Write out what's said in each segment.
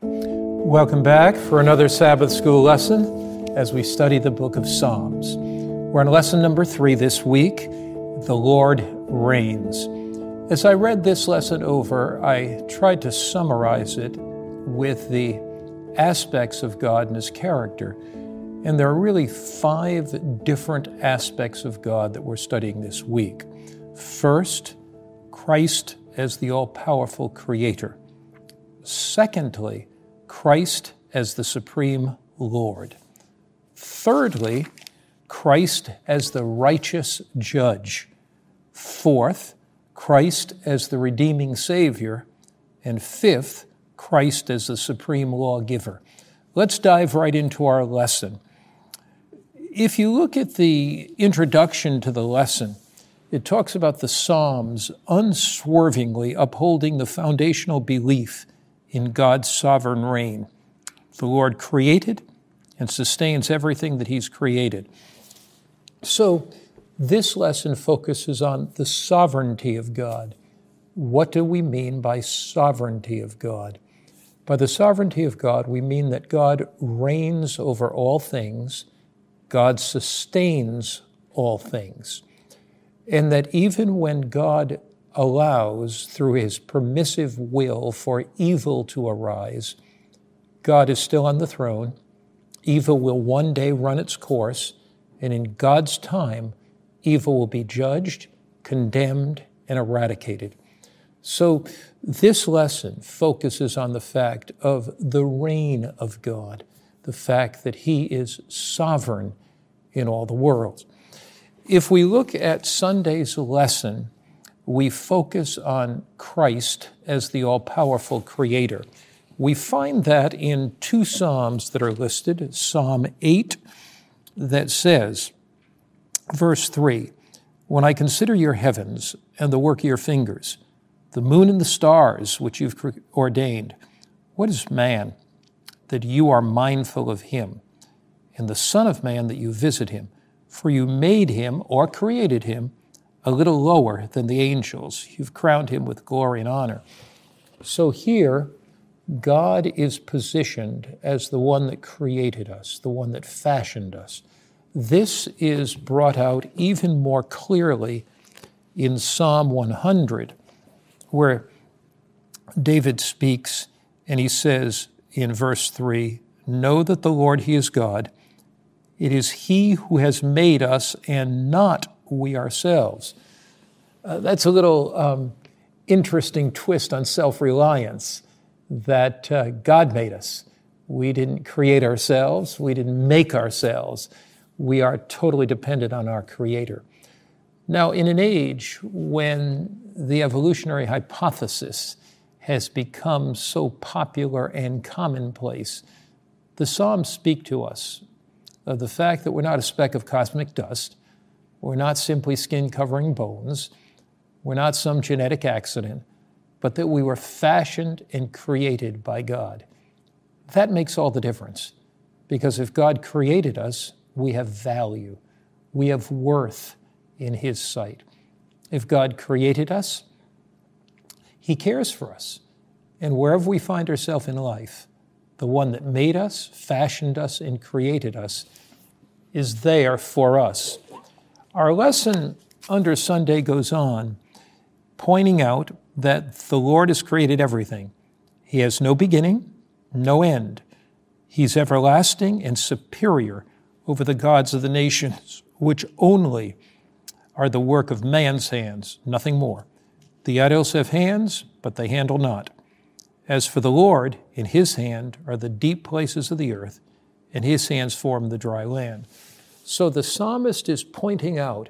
Welcome back for another Sabbath School lesson as we study the book of Psalms. We're on lesson number three this week The Lord Reigns. As I read this lesson over, I tried to summarize it with the aspects of God and His character. And there are really five different aspects of God that we're studying this week. First, Christ as the all powerful Creator. Secondly, Christ as the supreme Lord. Thirdly, Christ as the righteous judge. Fourth, Christ as the redeeming Savior. And fifth, Christ as the supreme lawgiver. Let's dive right into our lesson. If you look at the introduction to the lesson, it talks about the Psalms unswervingly upholding the foundational belief in God's sovereign reign. The Lord created and sustains everything that He's created. So, this lesson focuses on the sovereignty of God. What do we mean by sovereignty of God? By the sovereignty of God, we mean that God reigns over all things, God sustains all things, and that even when God allows, through his permissive will, for evil to arise, God is still on the throne. Evil will one day run its course, and in God's time, evil will be judged, condemned, and eradicated. So, this lesson focuses on the fact of the reign of God, the fact that He is sovereign in all the world. If we look at Sunday's lesson, we focus on Christ as the all powerful Creator. We find that in two Psalms that are listed Psalm 8, that says, verse 3 When I consider your heavens and the work of your fingers, the moon and the stars which you've ordained. What is man that you are mindful of him, and the Son of Man that you visit him? For you made him or created him a little lower than the angels. You've crowned him with glory and honor. So here, God is positioned as the one that created us, the one that fashioned us. This is brought out even more clearly in Psalm 100 where David speaks and he says in verse 3 Know that the Lord, He is God. It is He who has made us and not we ourselves. Uh, that's a little um, interesting twist on self reliance that uh, God made us. We didn't create ourselves, we didn't make ourselves. We are totally dependent on our Creator. Now, in an age when the evolutionary hypothesis has become so popular and commonplace, the Psalms speak to us of the fact that we're not a speck of cosmic dust, we're not simply skin covering bones, we're not some genetic accident, but that we were fashioned and created by God. That makes all the difference because if God created us, we have value, we have worth in His sight. If God created us, He cares for us. And wherever we find ourselves in life, the one that made us, fashioned us, and created us is there for us. Our lesson under Sunday goes on, pointing out that the Lord has created everything. He has no beginning, no end. He's everlasting and superior over the gods of the nations, which only are the work of man's hands, nothing more. The idols have hands, but they handle not. As for the Lord, in his hand are the deep places of the earth, and his hands form the dry land. So the psalmist is pointing out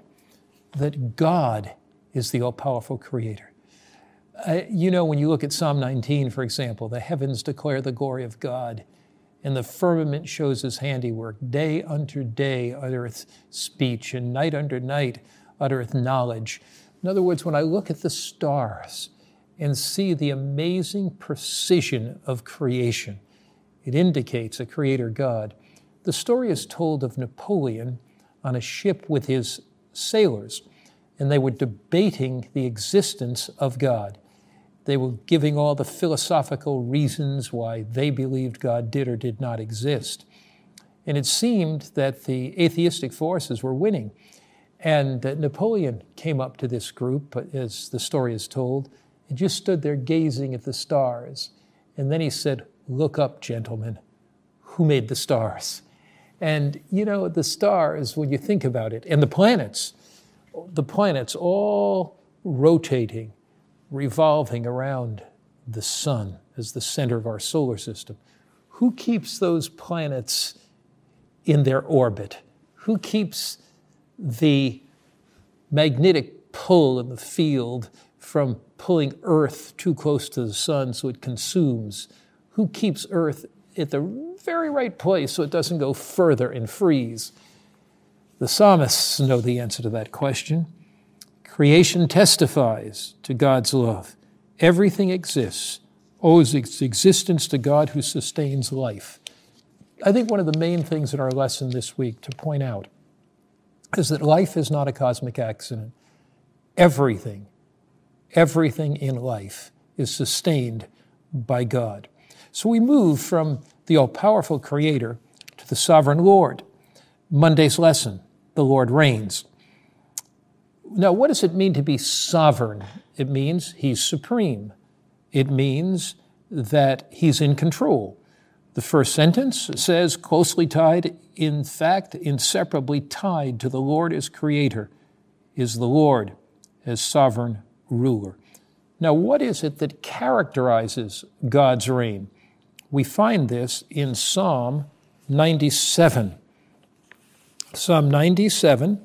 that God is the all powerful creator. Uh, you know, when you look at Psalm 19, for example, the heavens declare the glory of God, and the firmament shows his handiwork. Day unto day uttereth speech, and night unto night uttereth knowledge. In other words, when I look at the stars and see the amazing precision of creation, it indicates a creator God. The story is told of Napoleon on a ship with his sailors, and they were debating the existence of God. They were giving all the philosophical reasons why they believed God did or did not exist. And it seemed that the atheistic forces were winning. And Napoleon came up to this group, as the story is told, and just stood there gazing at the stars. And then he said, Look up, gentlemen. Who made the stars? And you know, the stars, when you think about it, and the planets, the planets all rotating, revolving around the sun as the center of our solar system. Who keeps those planets in their orbit? Who keeps the magnetic pull in the field from pulling Earth too close to the sun so it consumes? Who keeps Earth at the very right place so it doesn't go further and freeze? The psalmists know the answer to that question. Creation testifies to God's love. Everything exists, owes its existence to God who sustains life. I think one of the main things in our lesson this week to point out is that life is not a cosmic accident. Everything, everything in life is sustained by God. So we move from the all powerful Creator to the sovereign Lord. Monday's lesson the Lord reigns. Now, what does it mean to be sovereign? It means he's supreme. It means that he's in control. The first sentence says, closely tied, in fact, inseparably tied to the Lord as creator, is the Lord as sovereign ruler. Now, what is it that characterizes God's reign? We find this in Psalm 97. Psalm 97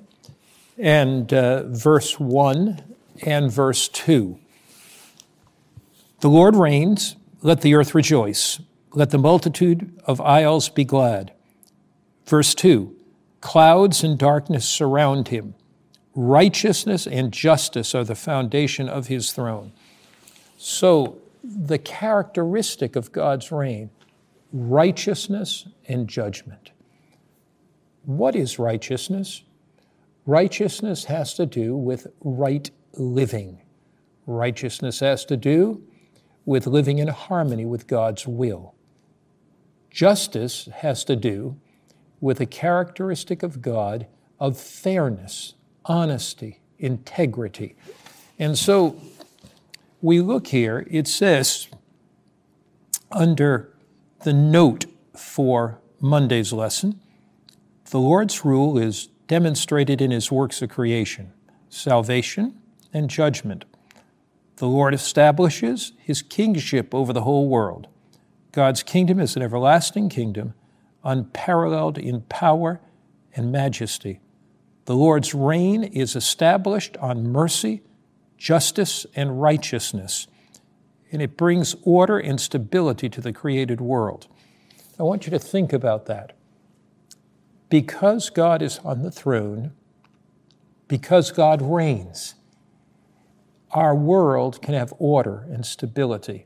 and uh, verse 1 and verse 2. The Lord reigns, let the earth rejoice. Let the multitude of isles be glad. Verse 2 Clouds and darkness surround him. Righteousness and justice are the foundation of his throne. So, the characteristic of God's reign righteousness and judgment. What is righteousness? Righteousness has to do with right living. Righteousness has to do with living in harmony with God's will. Justice has to do with a characteristic of God of fairness, honesty, integrity. And so we look here, it says under the note for Monday's lesson, the Lord's rule is demonstrated in his works of creation, salvation and judgment. The Lord establishes his kingship over the whole world. God's kingdom is an everlasting kingdom, unparalleled in power and majesty. The Lord's reign is established on mercy, justice, and righteousness, and it brings order and stability to the created world. I want you to think about that. Because God is on the throne, because God reigns, our world can have order and stability.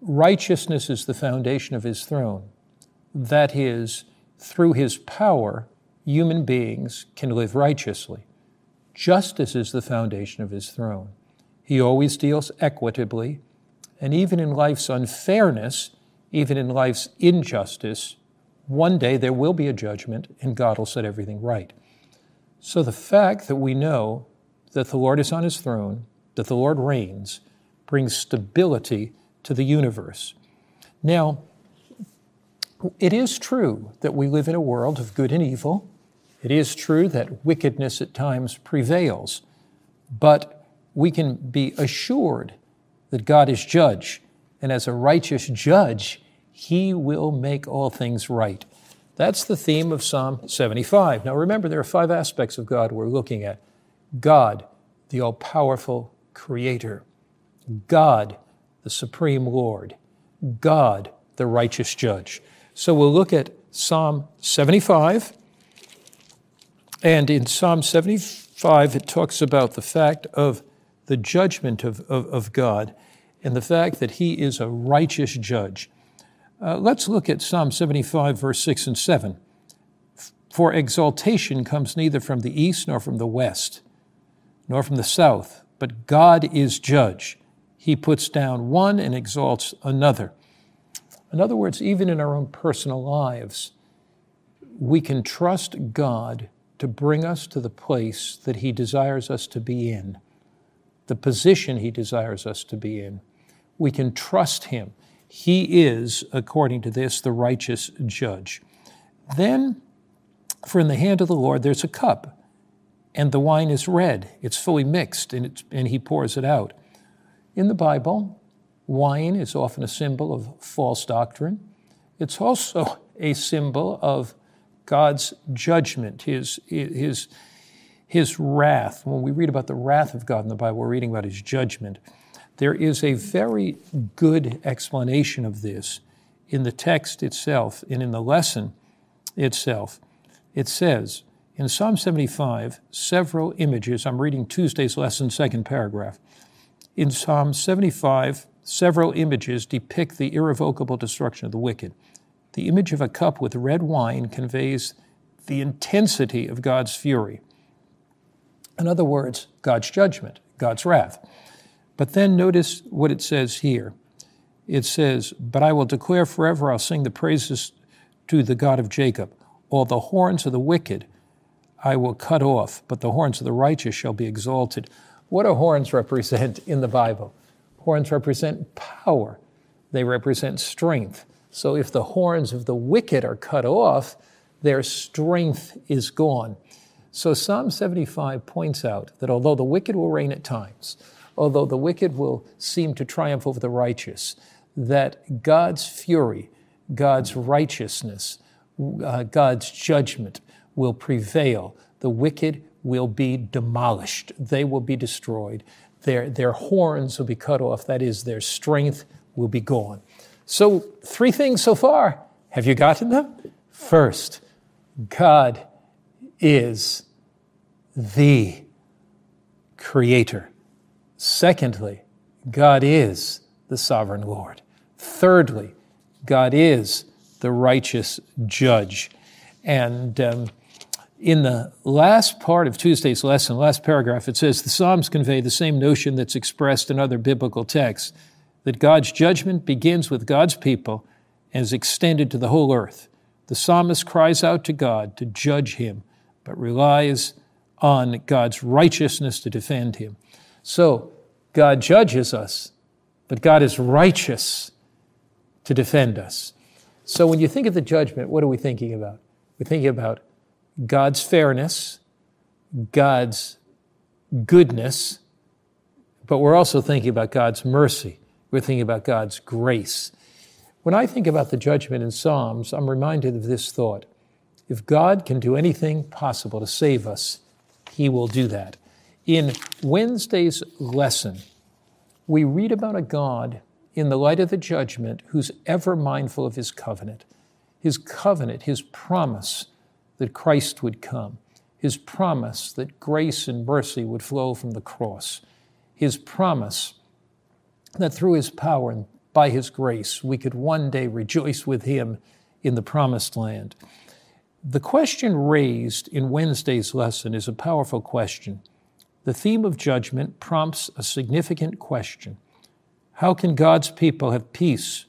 Righteousness is the foundation of his throne. That is, through his power, human beings can live righteously. Justice is the foundation of his throne. He always deals equitably, and even in life's unfairness, even in life's injustice, one day there will be a judgment and God will set everything right. So the fact that we know that the Lord is on his throne, that the Lord reigns, brings stability to the universe. Now, it is true that we live in a world of good and evil. It is true that wickedness at times prevails, but we can be assured that God is judge, and as a righteous judge, he will make all things right. That's the theme of Psalm 75. Now remember, there are five aspects of God we're looking at God, the all powerful creator, God, the supreme Lord, God, the righteous judge. So we'll look at Psalm 75. And in Psalm 75, it talks about the fact of the judgment of, of, of God and the fact that He is a righteous judge. Uh, let's look at Psalm 75, verse 6 and 7. For exaltation comes neither from the east nor from the west, nor from the south, but God is judge. he puts down one and exalts another. In other words, even in our own personal lives, we can trust God to bring us to the place that He desires us to be in, the position He desires us to be in. We can trust Him. He is, according to this, the righteous judge. Then, for in the hand of the Lord there's a cup, and the wine is red. It's fully mixed, and, and He pours it out. In the Bible, wine is often a symbol of false doctrine. It's also a symbol of God's judgment, his, his, his wrath. When we read about the wrath of God in the Bible, we're reading about his judgment. There is a very good explanation of this in the text itself and in the lesson itself. It says in Psalm 75, several images. I'm reading Tuesday's lesson, second paragraph. In Psalm 75, several images depict the irrevocable destruction of the wicked. The image of a cup with red wine conveys the intensity of God's fury. In other words, God's judgment, God's wrath. But then notice what it says here. It says, But I will declare forever, I'll sing the praises to the God of Jacob. All the horns of the wicked I will cut off, but the horns of the righteous shall be exalted. What do horns represent in the Bible? Horns represent power, they represent strength. So if the horns of the wicked are cut off, their strength is gone. So Psalm 75 points out that although the wicked will reign at times, although the wicked will seem to triumph over the righteous, that God's fury, God's righteousness, uh, God's judgment will prevail. The wicked will be demolished, they will be destroyed. Their, their horns will be cut off, that is, their strength will be gone. So, three things so far. Have you gotten them? First, God is the Creator. Secondly, God is the sovereign Lord. Thirdly, God is the righteous judge. And um, in the last part of Tuesday's lesson, last paragraph, it says the Psalms convey the same notion that's expressed in other biblical texts that God's judgment begins with God's people and is extended to the whole earth. The psalmist cries out to God to judge him, but relies on God's righteousness to defend him. So, God judges us, but God is righteous to defend us. So, when you think of the judgment, what are we thinking about? We're thinking about God's fairness, God's goodness, but we're also thinking about God's mercy. We're thinking about God's grace. When I think about the judgment in Psalms, I'm reminded of this thought. If God can do anything possible to save us, He will do that. In Wednesday's lesson, we read about a God in the light of the judgment who's ever mindful of His covenant. His covenant, His promise that Christ would come, his promise that grace and mercy would flow from the cross, his promise that through his power and by his grace we could one day rejoice with him in the promised land. The question raised in Wednesday's lesson is a powerful question. The theme of judgment prompts a significant question How can God's people have peace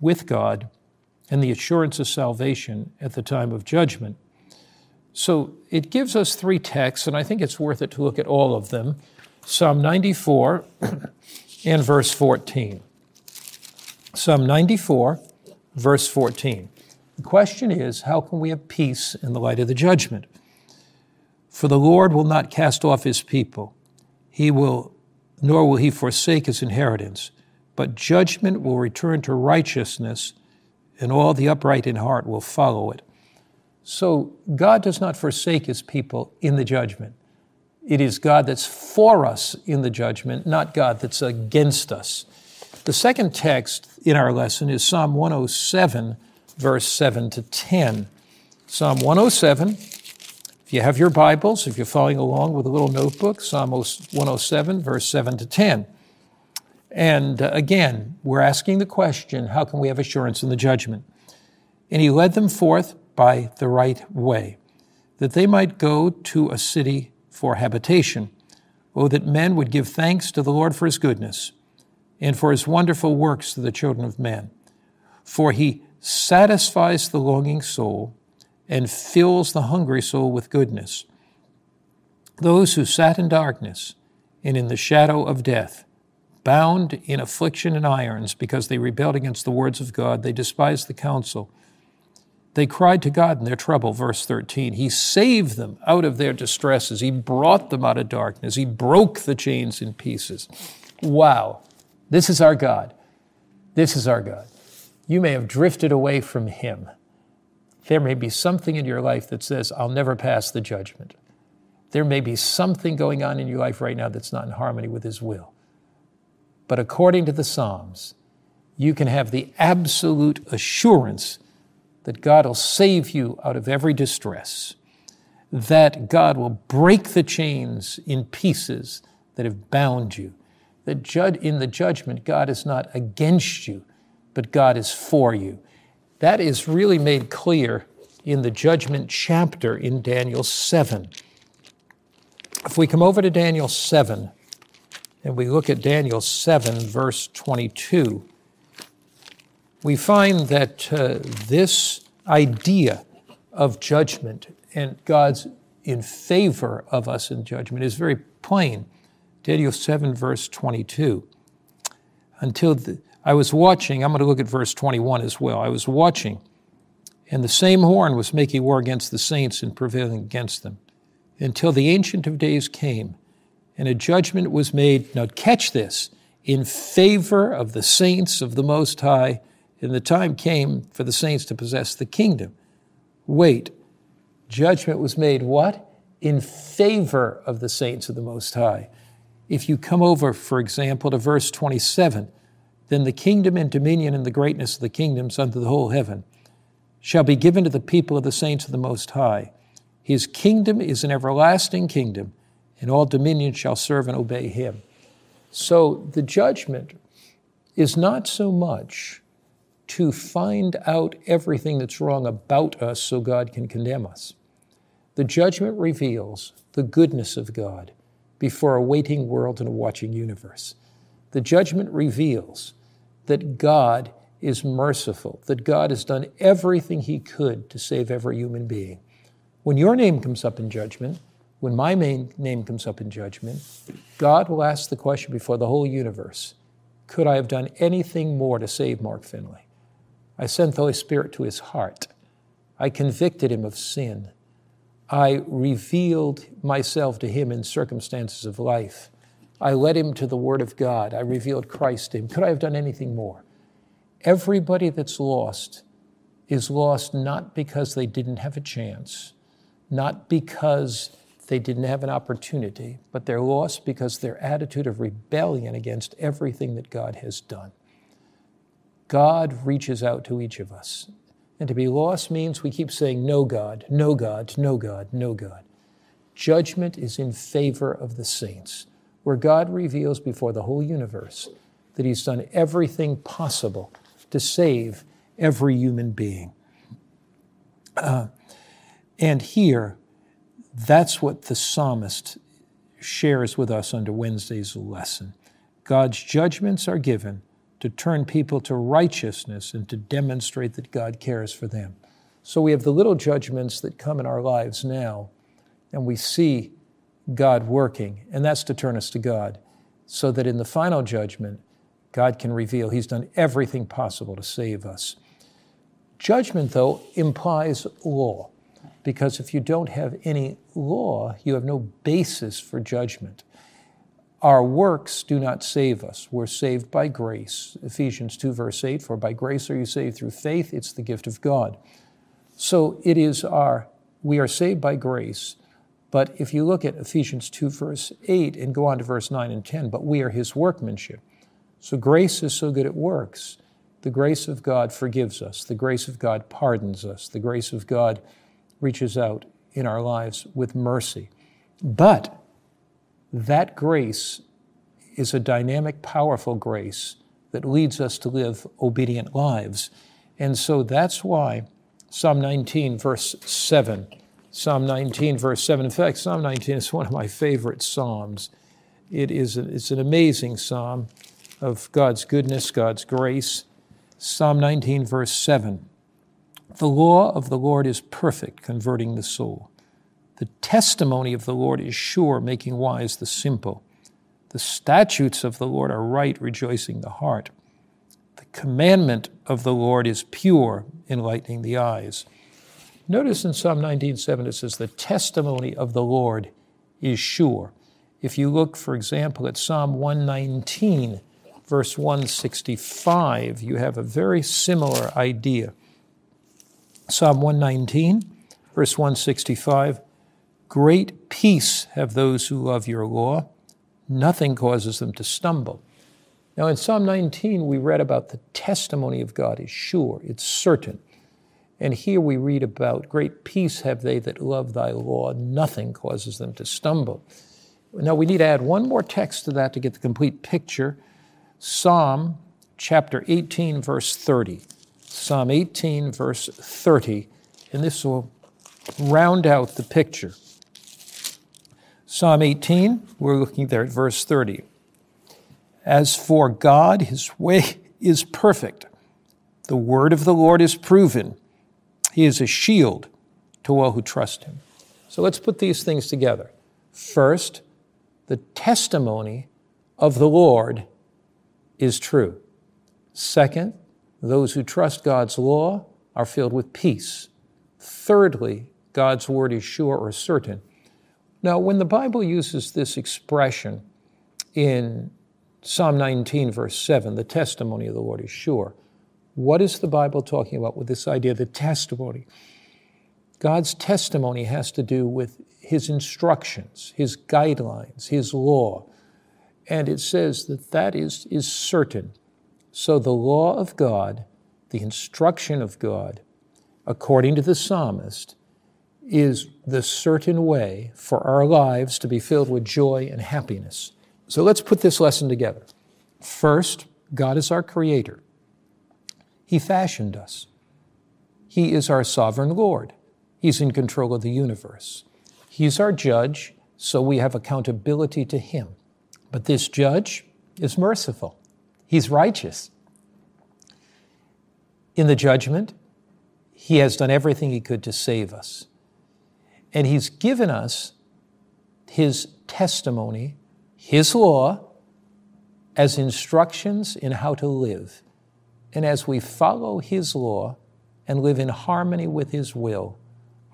with God and the assurance of salvation at the time of judgment? So it gives us three texts, and I think it's worth it to look at all of them Psalm 94 and verse 14. Psalm 94, verse 14. The question is how can we have peace in the light of the judgment? For the Lord will not cast off his people, he will, nor will he forsake his inheritance, but judgment will return to righteousness, and all the upright in heart will follow it. So God does not forsake his people in the judgment. It is God that's for us in the judgment, not God that's against us. The second text in our lesson is Psalm 107, verse 7 to 10. Psalm 107, if you have your Bibles, if you're following along with a little notebook, Psalm 107, verse 7 to 10. And uh, again, we're asking the question how can we have assurance in the judgment? And he led them forth by the right way, that they might go to a city for habitation. Oh, that men would give thanks to the Lord for his goodness, and for his wonderful works to the children of men. For he satisfies the longing soul and fills the hungry soul with goodness. Those who sat in darkness and in the shadow of death, bound in affliction and irons because they rebelled against the words of God, they despised the counsel. They cried to God in their trouble, verse 13. He saved them out of their distresses. He brought them out of darkness. He broke the chains in pieces. Wow. This is our God. This is our God. You may have drifted away from Him. There may be something in your life that says, I'll never pass the judgment. There may be something going on in your life right now that's not in harmony with His will. But according to the Psalms, you can have the absolute assurance that God will save you out of every distress, that God will break the chains in pieces that have bound you, that in the judgment, God is not against you, but God is for you. That is really made clear in the judgment chapter in Daniel 7. If we come over to Daniel 7 and we look at Daniel 7, verse 22, we find that uh, this idea of judgment and God's in favor of us in judgment is very plain. Daniel 7, verse 22. Until the, I was watching, I'm going to look at verse 21 as well. I was watching, and the same horn was making war against the saints and prevailing against them until the Ancient of Days came, and a judgment was made. Now, catch this in favor of the saints of the Most High, and the time came for the saints to possess the kingdom. Wait, judgment was made what? In favor of the saints of the Most High. If you come over, for example, to verse 27, then the kingdom and dominion and the greatness of the kingdoms unto the whole heaven shall be given to the people of the saints of the Most High. His kingdom is an everlasting kingdom, and all dominion shall serve and obey him. So the judgment is not so much to find out everything that's wrong about us so God can condemn us. The judgment reveals the goodness of God before a waiting world and a watching universe. The judgment reveals that God is merciful, that God has done everything He could to save every human being. When your name comes up in judgment, when my name comes up in judgment, God will ask the question before the whole universe Could I have done anything more to save Mark Finley? I sent the Holy Spirit to his heart. I convicted him of sin. I revealed myself to him in circumstances of life. I led him to the Word of God. I revealed Christ to him. Could I have done anything more? Everybody that's lost is lost not because they didn't have a chance, not because they didn't have an opportunity, but they're lost because their attitude of rebellion against everything that God has done. God reaches out to each of us and to be lost means we keep saying, No God, no God, no God, no God. Judgment is in favor of the saints, where God reveals before the whole universe that He's done everything possible to save every human being. Uh, and here, that's what the psalmist shares with us under Wednesday's lesson. God's judgments are given to turn people to righteousness and to demonstrate that God cares for them. So we have the little judgments that come in our lives now, and we see God working, and that's to turn us to God, so that in the final judgment, God can reveal He's done everything possible to save us. Judgment, though, implies law, because if you don't have any law, you have no basis for judgment. Our works do not save us. We're saved by grace. Ephesians 2, verse 8 For by grace are you saved through faith, it's the gift of God. So it is our, we are saved by grace. But if you look at Ephesians 2, verse 8, and go on to verse 9 and 10, but we are his workmanship. So grace is so good it works. The grace of God forgives us. The grace of God pardons us. The grace of God reaches out in our lives with mercy. But that grace is a dynamic, powerful grace that leads us to live obedient lives. And so that's why Psalm 19, verse 7, Psalm 19, verse 7, in fact, Psalm 19 is one of my favorite Psalms. It is a, it's an amazing Psalm. of God's goodness, God's grace. Psalm 19, verse 7. The law of the Lord is perfect, converting the soul. The testimony of the Lord is sure, making wise the simple. The statutes of the Lord are right, rejoicing the heart. The commandment of the Lord is pure, enlightening the eyes. Notice in Psalm 19:7 it says, The testimony of the Lord is sure. If you look, for example, at Psalm 119, verse 165, you have a very similar idea. Psalm 119, verse 165 Great peace have those who love your law, nothing causes them to stumble. Now, in Psalm 19, we read about the testimony of God is sure, it's certain. And here we read about great peace have they that love thy law, nothing causes them to stumble. Now we need to add one more text to that to get the complete picture. Psalm chapter 18, verse 30. Psalm 18, verse 30, and this will round out the picture. Psalm 18, we're looking there at verse 30. As for God, his way is perfect. The word of the Lord is proven. He is a shield to all who trust him. So let's put these things together. First, the testimony of the Lord is true. Second, those who trust God's law are filled with peace. Thirdly, God's word is sure or certain. Now, when the Bible uses this expression in Psalm 19, verse 7, the testimony of the Lord is sure, what is the Bible talking about with this idea of the testimony? God's testimony has to do with his instructions, his guidelines, his law. And it says that that is, is certain. So the law of God, the instruction of God, according to the psalmist, is the certain way for our lives to be filled with joy and happiness. So let's put this lesson together. First, God is our creator. He fashioned us. He is our sovereign Lord. He's in control of the universe. He's our judge, so we have accountability to Him. But this judge is merciful, He's righteous. In the judgment, He has done everything He could to save us. And He's given us His testimony, His law, as instructions in how to live. And as we follow His law and live in harmony with His will,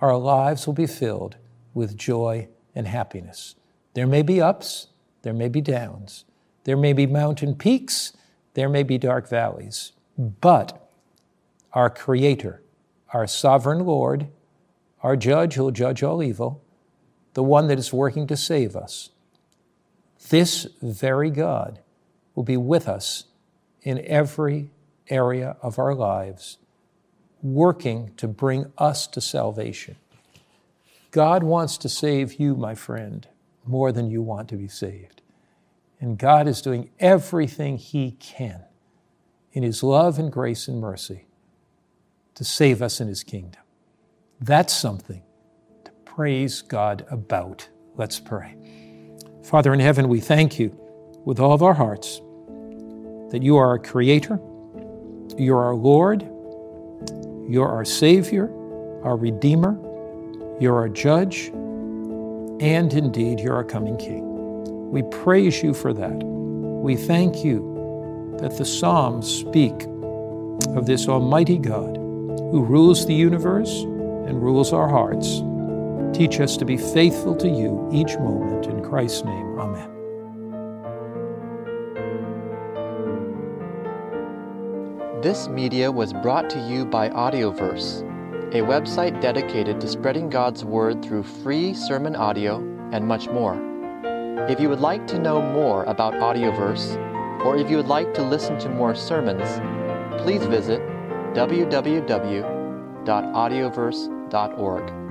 our lives will be filled with joy and happiness. There may be ups, there may be downs, there may be mountain peaks, there may be dark valleys, but our Creator, our sovereign Lord, our judge who will judge all evil, the one that is working to save us, this very God will be with us in every area of our lives, working to bring us to salvation. God wants to save you, my friend, more than you want to be saved. And God is doing everything He can in His love and grace and mercy to save us in His kingdom. That's something to praise God about. Let's pray. Father in heaven, we thank you with all of our hearts that you are our Creator, you're our Lord, you're our Savior, our Redeemer you're our judge, and indeed, you're our coming King. We praise you for that. We thank you that the Psalms speak of this Almighty God who rules the universe and rules our hearts. Teach us to be faithful to you each moment. In Christ's name, amen. This media was brought to you by Audioverse a website dedicated to spreading God's Word through free sermon audio and much more. If you would like to know more about Audioverse, or if you would like to listen to more sermons, please visit www.audioverse.org.